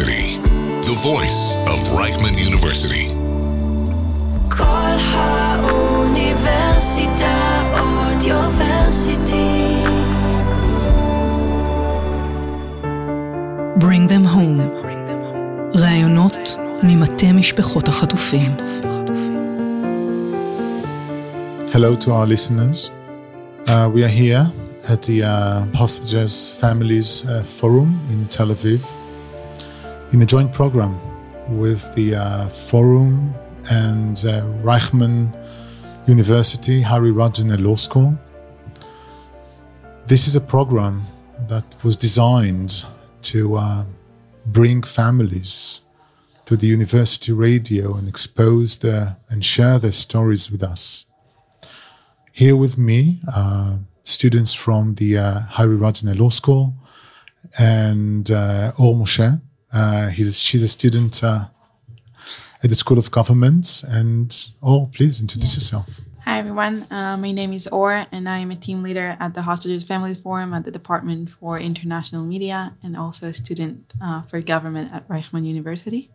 University, the voice of Reichman University. כל האוניברסיטה אודיוורסיטי. Bring them home. ראיונות ממטה משפחות החטופים. Hello to our listeners. Uh, we are here at the uh, Hostages Families uh, Forum in Tel Aviv in a joint program with the uh, Forum and uh, Reichman University, Harry Radzyner Law School. This is a program that was designed to uh, bring families to the university radio and expose their and share their stories with us. Here with me, uh, students from the uh, Harry Radzyner Law School and uh, Or Moshe. Uh, he's, she's a student uh, at the School of Government. And Or, please introduce yourself. Hi everyone, uh, my name is Or and I am a team leader at the Hostages Families Forum at the Department for International Media and also a student uh, for government at Reichman University.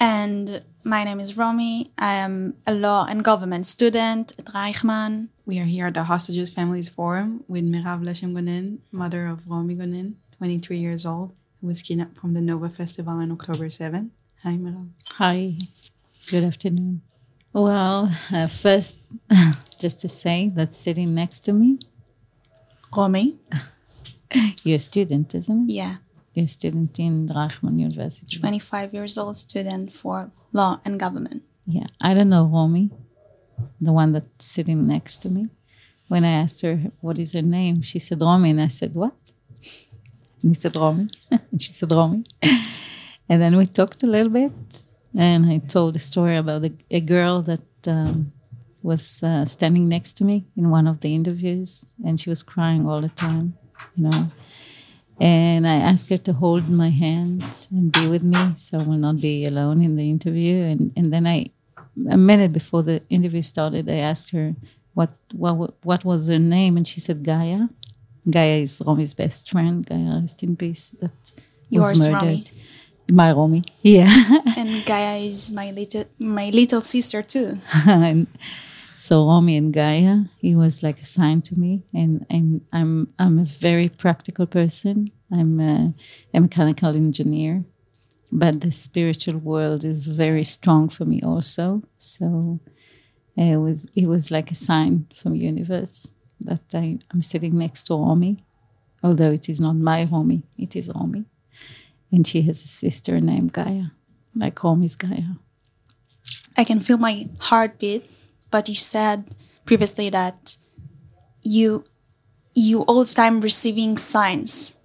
And my name is Romi. I am a law and government student at Reichman. We are here at the Hostages Families Forum with Merav Leshem Gonen, mother of Romi Gonen, 23 years old, who was kidnapped from the Nova Festival on October 7. Hi Merav. Hi, good afternoon. Well, uh, first, just to say that sitting next to me, Romi? you're a student, isn't it? Yeah, You're a student in Reichman University. 25 years old student for law and government. Yeah, I don't know Romi, the one that's sitting next to me. When I asked her what is her name, she said Romi, and I said what? Romi, and she said Romi. And then we talked a little bit, and I told a story about a, a girl that um, was uh, standing next to me in one of the interviews, and she was crying all the time, you know. And I asked her to hold my hand and be with me, so I will not be alone in the interview. And and then I, a minute before the interview started, I asked her what what what was her name, and she said Gaia. Gaia is Romi's best friend. Gaia, rest in peace. That Yours, was Romi. murdered. My Romi, yeah. And Gaia is my little my little sister too. and so Romi and Gaia, he was like a sign to me, and and I'm I'm a very practical person. I'm a, a mechanical engineer, but the spiritual world is very strong for me also. So uh, it was it was like a sign from universe that I, I'm sitting next to Romi, although it is not my Romi, it is Romi, and she has a sister named Gaia, like Romi's Gaia. I can feel my heartbeat, but you said previously that you you all the time receiving signs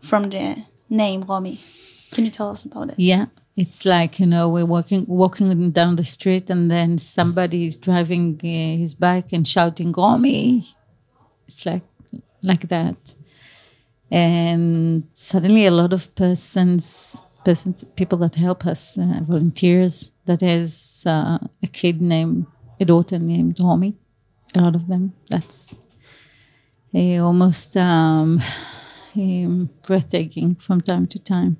from the name Romi. Can you tell us about it? Yeah, it's like you know we're walking walking down the street, and then somebody is driving uh, his bike and shouting "Romi." It's like like that, and suddenly a lot of persons, persons, people that help us, uh, volunteers, that has uh, a kid named a daughter named Romi. A lot of them. That's almost um, um, breathtaking from time to time.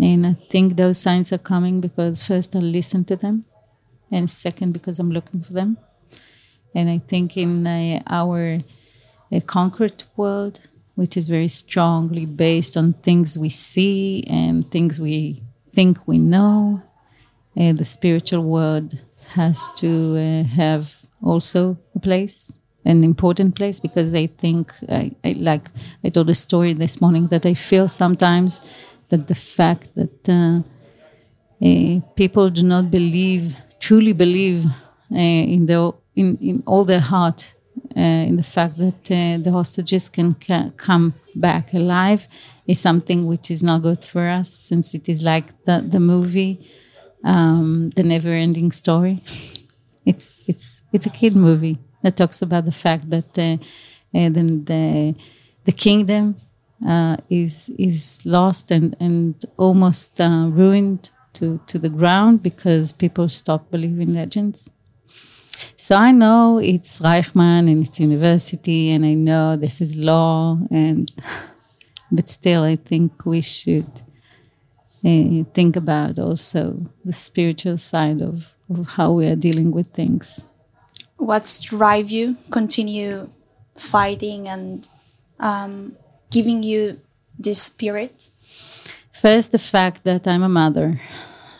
And I think those signs are coming because first I listen to them, and second because I'm looking for them. And I think in uh, our uh, concrete world, which is very strongly based on things we see and things we think we know, uh, the spiritual world has to uh, have also a place an important place because I think I, I like I told a story this morning that I feel sometimes that the fact that uh, uh, people do not believe truly believe uh, in their in, in all their heart uh, in the fact that uh, the hostages can ca- come back alive is something which is not good for us since it is like the, the movie um, the never ending story it's it's it's a kid movie that talks about the fact that uh, uh, the, the the kingdom uh, is is lost and and almost uh, ruined to to the ground because people stop believing legends. So I know it's Reichman and it's university, and I know this is law, and but still, I think we should uh, think about also the spiritual side of, of how we are dealing with things. What's drive you continue fighting and um, giving you this spirit? First, the fact that I'm a mother.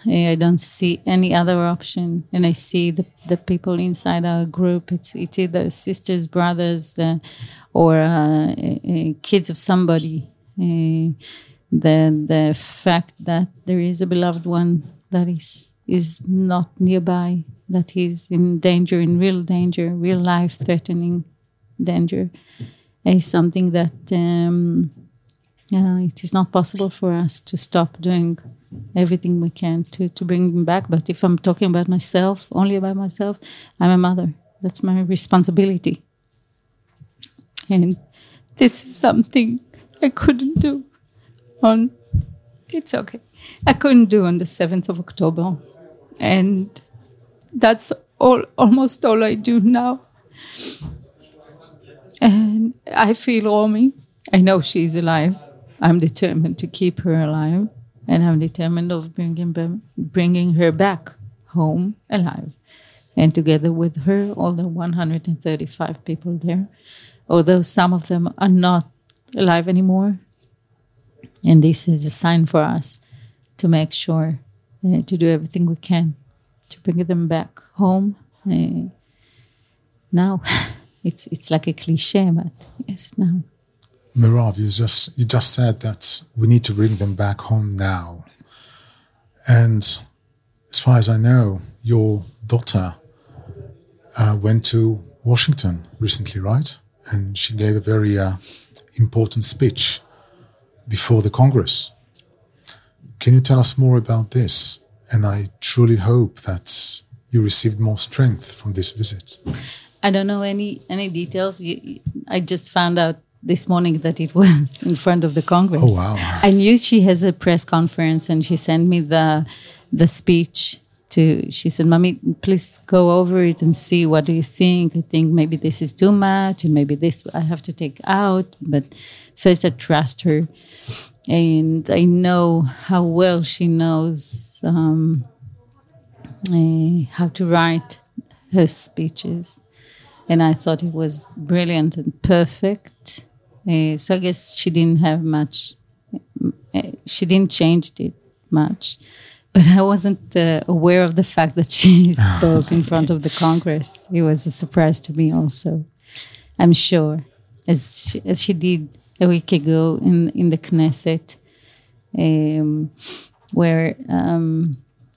I don't see any other option, and I see the, the people inside our group. It's it's either sisters, brothers, uh, or uh, uh, kids of somebody. Uh, the the fact that there is a beloved one that is is not nearby, that he's in danger, in real danger, real life threatening danger, is something that um, uh, it is not possible for us to stop doing everything we can to, to bring him back. But if I'm talking about myself, only about myself, I'm a mother. That's my responsibility. And this is something I couldn't do on, it's okay. I couldn't do on the 7th of October. And that's all, almost all I do now. And I feel Romi. I know she's alive. I'm determined to keep her alive, and I'm determined of bringing bringing her back home alive, and together with her, all the 135 people there, although some of them are not alive anymore. And this is a sign for us to make sure uh, to do everything we can to bring them back home. Uh, now, it's it's like a cliche, but yes, now. Merav, you just you just said that we need to bring them back home now. And as far as I know, your daughter uh, went to Washington recently, right? And she gave a very uh, important speech before the Congress. Can you tell us more about this? And I truly hope that you received more strength from this visit. I don't know any any details. I just found out this morning that it was in front of the Congress. Oh, wow. I knew she has a press conference, and she sent me the the speech. To she said, "Mommy, please go over it and see what do you think. I think maybe this is too much, and maybe this I have to take out. But first, I trust her, and I know how well she knows um, eh, how to write her speeches and I thought it was brilliant and perfect. Uh, so I guess she didn't have much. Uh, she didn't change it much, but I wasn't uh, aware of the fact that she spoke in front of the Congress. It was a surprise to me, also. I'm sure, as she, as she did a week ago in in the Knesset, um, where um,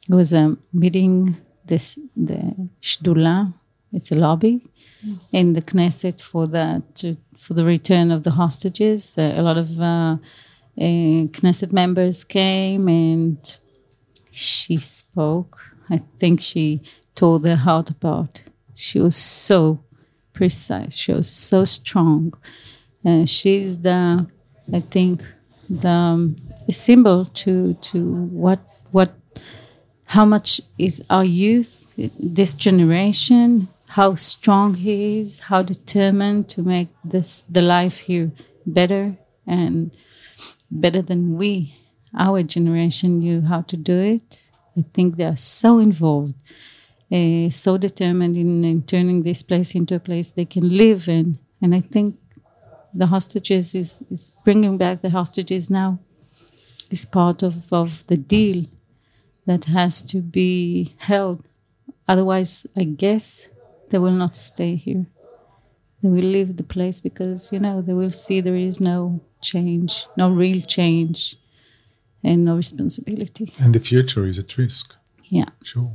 it was a meeting. This the Shdula. It's a lobby in the Knesset for that to, for the return of the hostages. Uh, a lot of uh, uh, Knesset members came and she spoke. I think she told their heart about. She was so precise. She was so strong. Uh, she's the, I think, the um, a symbol to to what what how much is our youth, this generation, how strong he is, how determined to make this the life here better and better than we, our generation, knew how to do it. I think they are so involved, uh, so determined in, in turning this place into a place they can live in. And I think the hostages is, is bringing back the hostages now is part of, of the deal that has to be held. Otherwise, I guess they will not stay here. They will leave the place because, you know, they will see there is no change, no real change, and no responsibility. And the future is at risk. Yeah. Sure.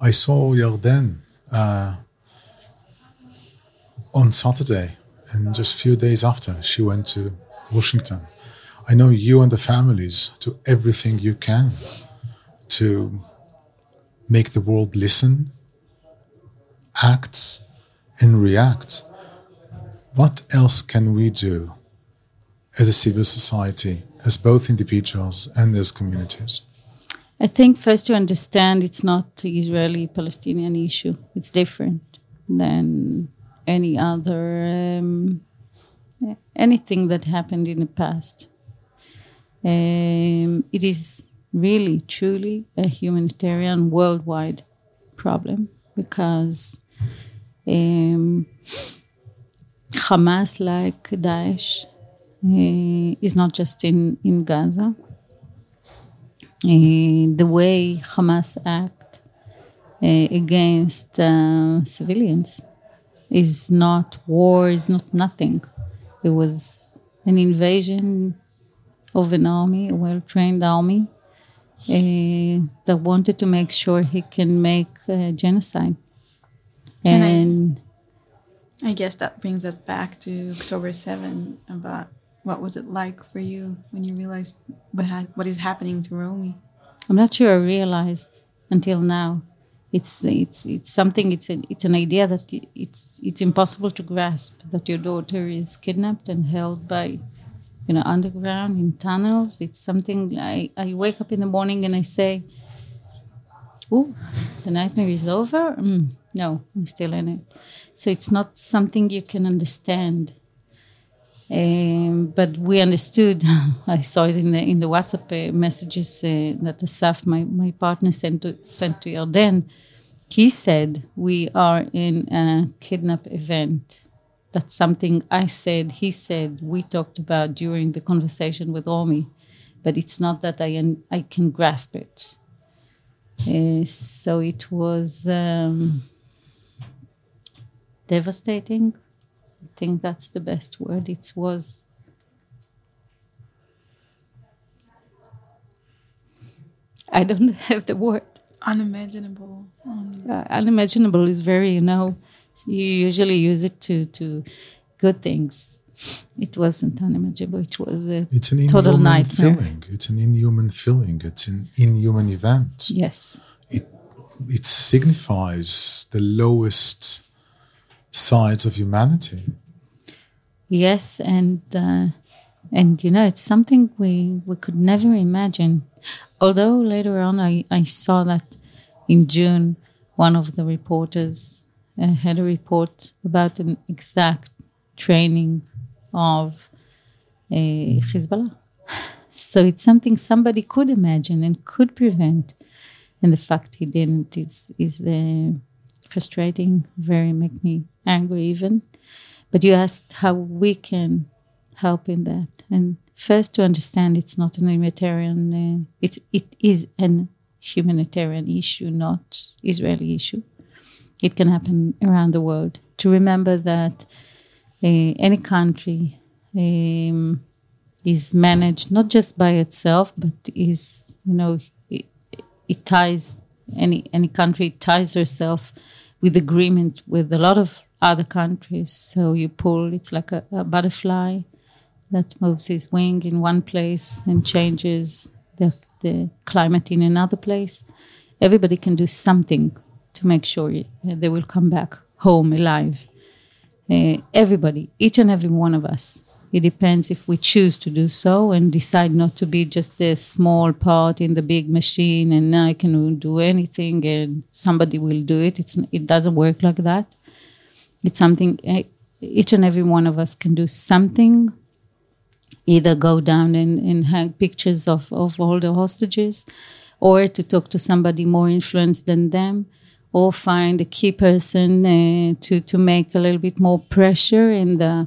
I saw Yarden uh, on Saturday, and just a few days after, she went to Washington. I know you and the families do everything you can to make the world listen, act, and react. What else can we do as a civil society, as both individuals and as communities? I think first to understand it's not the Israeli Palestinian issue. It's different than any other um, anything that happened in the past. Um, it is really, truly a humanitarian worldwide problem because um, Hamas, like Daesh, uh, is not just in, in Gaza. Uh, the way Hamas act uh, against uh, civilians is not war, is not nothing. It was an invasion of an army, a well trained army, that wanted to make sure he can make uh, genocide. And I- And I guess that brings it back to October 7 about what was it like for you when you realized what ha- what is happening to Romi? I'm not sure I realized until now. It's it's it's something. It's an it's an idea that it's it's impossible to grasp that your daughter is kidnapped and held by, you know, underground in tunnels. It's something I I wake up in the morning and I say, "Oh, the nightmare is over." Mm, no, I'm still in it. So it's not something you can understand. Um, but we understood. I saw it in the in the WhatsApp uh, messages uh, that Asaf, my, my partner, sent to sent to Yarden. He said we are in a kidnap event. That's something I said. He said we talked about during the conversation with Omi, but it's not that I I can grasp it. Uh, so it was um, devastating. I think that's the best word. It was. I don't have the word. Unimaginable. Uh, unimaginable is very, you know, you usually use it to to good things. It wasn't unimaginable. It was a It's an total nightmare. feeling. It's an inhuman feeling. It's an inhuman event. Yes, It it signifies the lowest sides of humanity. yes, and uh, and you know, it's something we we could never imagine. Although later on, I I saw that in June, one of the reporters uh, had a report about an exact training of uh, Hezbollah. So it's something somebody could imagine and could prevent, and the fact he didn't is is uh, frustrating. Very make me angry even. But you asked how we can help in that, and first to understand it's not an humanitarian. Uh, it's it is an humanitarian issue, not Israeli issue. It can happen around the world. To remember that any country um, is managed not just by itself, but is you know it, it ties any any country ties herself with agreement with a lot of other countries. So you pull, it's like a, a butterfly that moves his wing in one place and changes the, the climate in another place. Everybody can do something to make sure uh, they will come back home alive. Uh, everybody, each and every one of us. It depends if we choose to do so and decide not to be just a small part in the big machine and I can do anything and somebody will do it. It's, it doesn't work like that. It's something uh, each and every one of us can do something either go down and, and hang pictures of, of all the hostages or to talk to somebody more influenced than them or find a key person uh, to, to make a little bit more pressure in the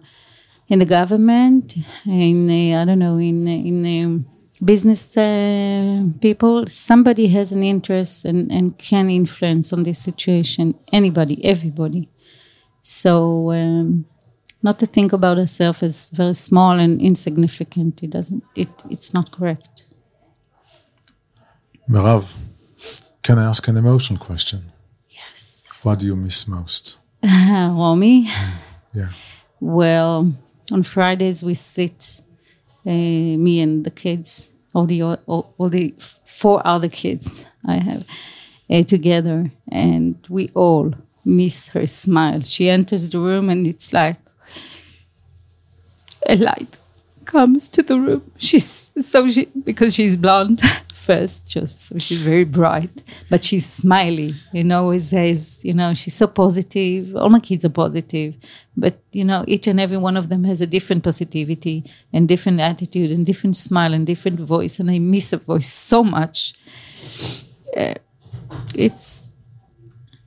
in the government in I don't know in in business uh, people somebody has an interest and, and can influence on this situation anybody everybody so um, not to think about ourselves as very small and insignificant. It doesn't. It it's not correct. Merav, can I ask an emotional question? What do you miss most? Romi. Yeah. Well, on Fridays we sit, uh, me and the kids, all the all, all the four other kids I have, uh, together, and we all miss her smile. She enters the room, and it's like a light comes to the room. She's so she because she's blonde. first, just so she's very bright, but she's smiley. You know, always says, you know, she's so positive. All my kids are positive, but you know, each and every one of them has a different positivity and different attitude and different smile and different voice. And I miss a voice so much. Uh, it's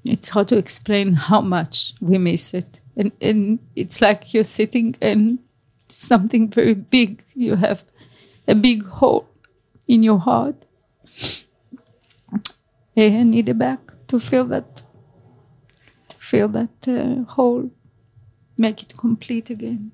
it's hard to explain how much we miss it, and and it's like you're sitting in something very big. You have a big hole in your heart. I need it back to feel that, to feel that uh, hole, make it complete again.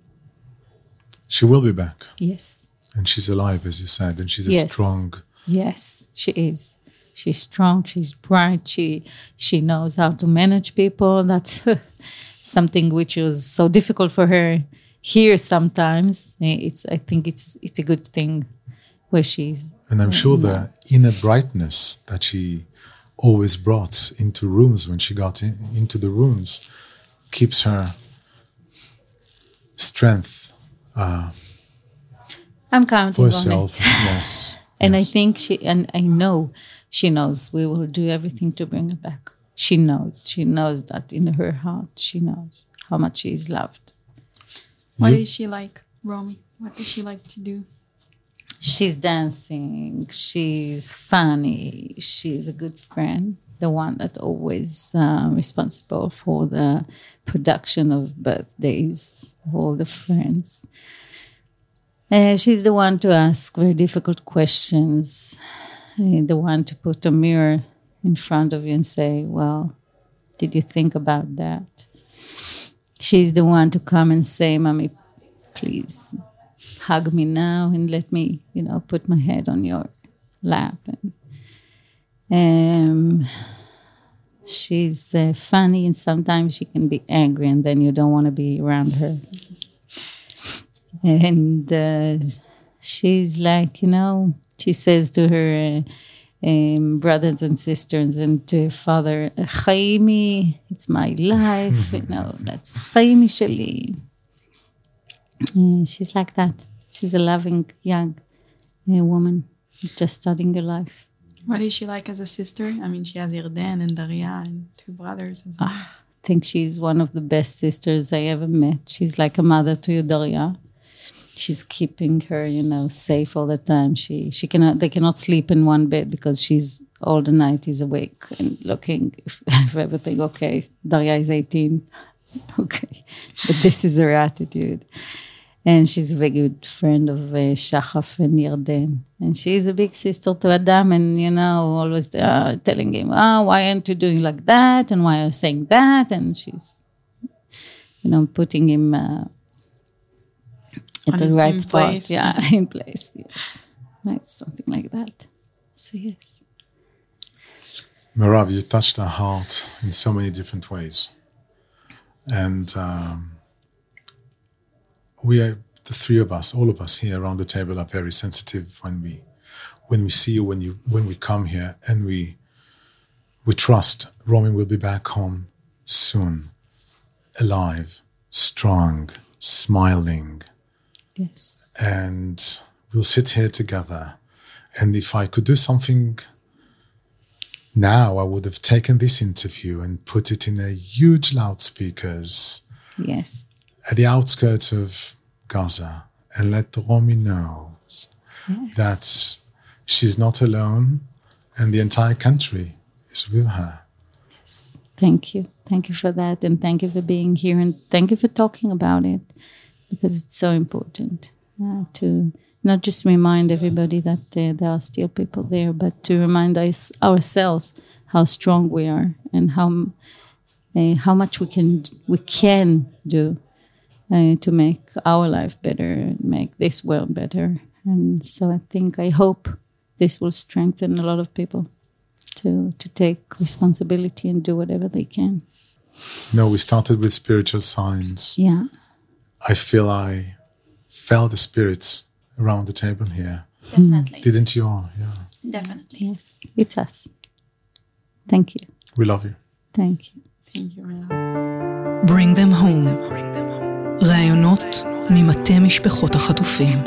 She will be back. Yes, And she's alive, as you said, and she's a Yes. strong. yes, she is. She's strong. She's bright. She she knows how to manage people. That's something which was so difficult for her here. Sometimes it's. I think it's it's a good thing where she's And I'm sure the mm-hmm. inner brightness that she always brought into rooms when she got in, into the rooms keeps her strength uh, I'm counting for on herself. it. yes. And I think she, and I know she knows we will do everything to bring her back. She knows. She knows that in her heart, she knows how much she is loved. What You- is she like, Romi? What does she like to do? She's dancing. She's funny. She's a good friend. The one that always um, responsible for the production of birthdays of all the friends. Uh, she's the one to ask very difficult questions. Uh, the one to put a mirror in front of you and say, "Well, did you think about that?" She's the one to come and say, "Mommy, please hug me now and let me, you know, put my head on your lap. And um, she's uh, funny, and sometimes she can be angry, and then you don't want to be around her. And uh, she's like, you know, she says to her uh, um, brothers and sisters and to her father, Chaimi, it's my life, you know, that's Chaimi Shali. Yeah, she's like that. She's a loving young uh, woman, just starting her life. What is she like as a sister? I mean, she has Yarden and Daria and two brothers as well. I think she's one of the best sisters I ever met. She's like a mother to you, Daria. She's keeping her, you know, safe all the time. She she cannot they cannot sleep in one bed because she's all the night is awake and looking if, if everything okay. Daria is 18. Okay. But this is her attitude. And she's a very good friend of uh, Shachaf and Yarden. And she's a big sister to Adam, and you know, always uh, telling him, "Ah, why aren't you doing like that? And why are you saying that?" And she's, you know, putting him uh, at the right spot. place. Yeah, in place. Yes, nice, something like that. So yes, Merav, you touched our heart in so many different ways. And um, we are, the three of us, all of us here around the table are very sensitive when we when we see you, when you when we come here and we we trust Romi will be back home soon, alive, strong, smiling, yes, and we'll sit here together. And if I could do something now, I would have taken this interview and put it in a huge loudspeakers. Yes, at the outskirts of Gaza and let Romi know that she's not alone and the entire country is with her. Yes. Thank you. Thank you for that. And thank you for being here. And thank you for talking about it because it's so important uh, to not just remind everybody that uh, there are still people there, but to remind us ourselves how strong we are and how uh, how much we can we can do uh, to make our life better, make this world better. And so I think I hope this will strengthen a lot of people to to take responsibility and do whatever they can. No, we started with spiritual signs. Yeah. I feel I felt the spirits around the table here. Definitely. Didn't you all? Yeah. Definitely. Yes. It's us. Thank you. We love you. Thank you. Thank you, Mela. Bring them home. ראיונות ממטה משפחות החטופים.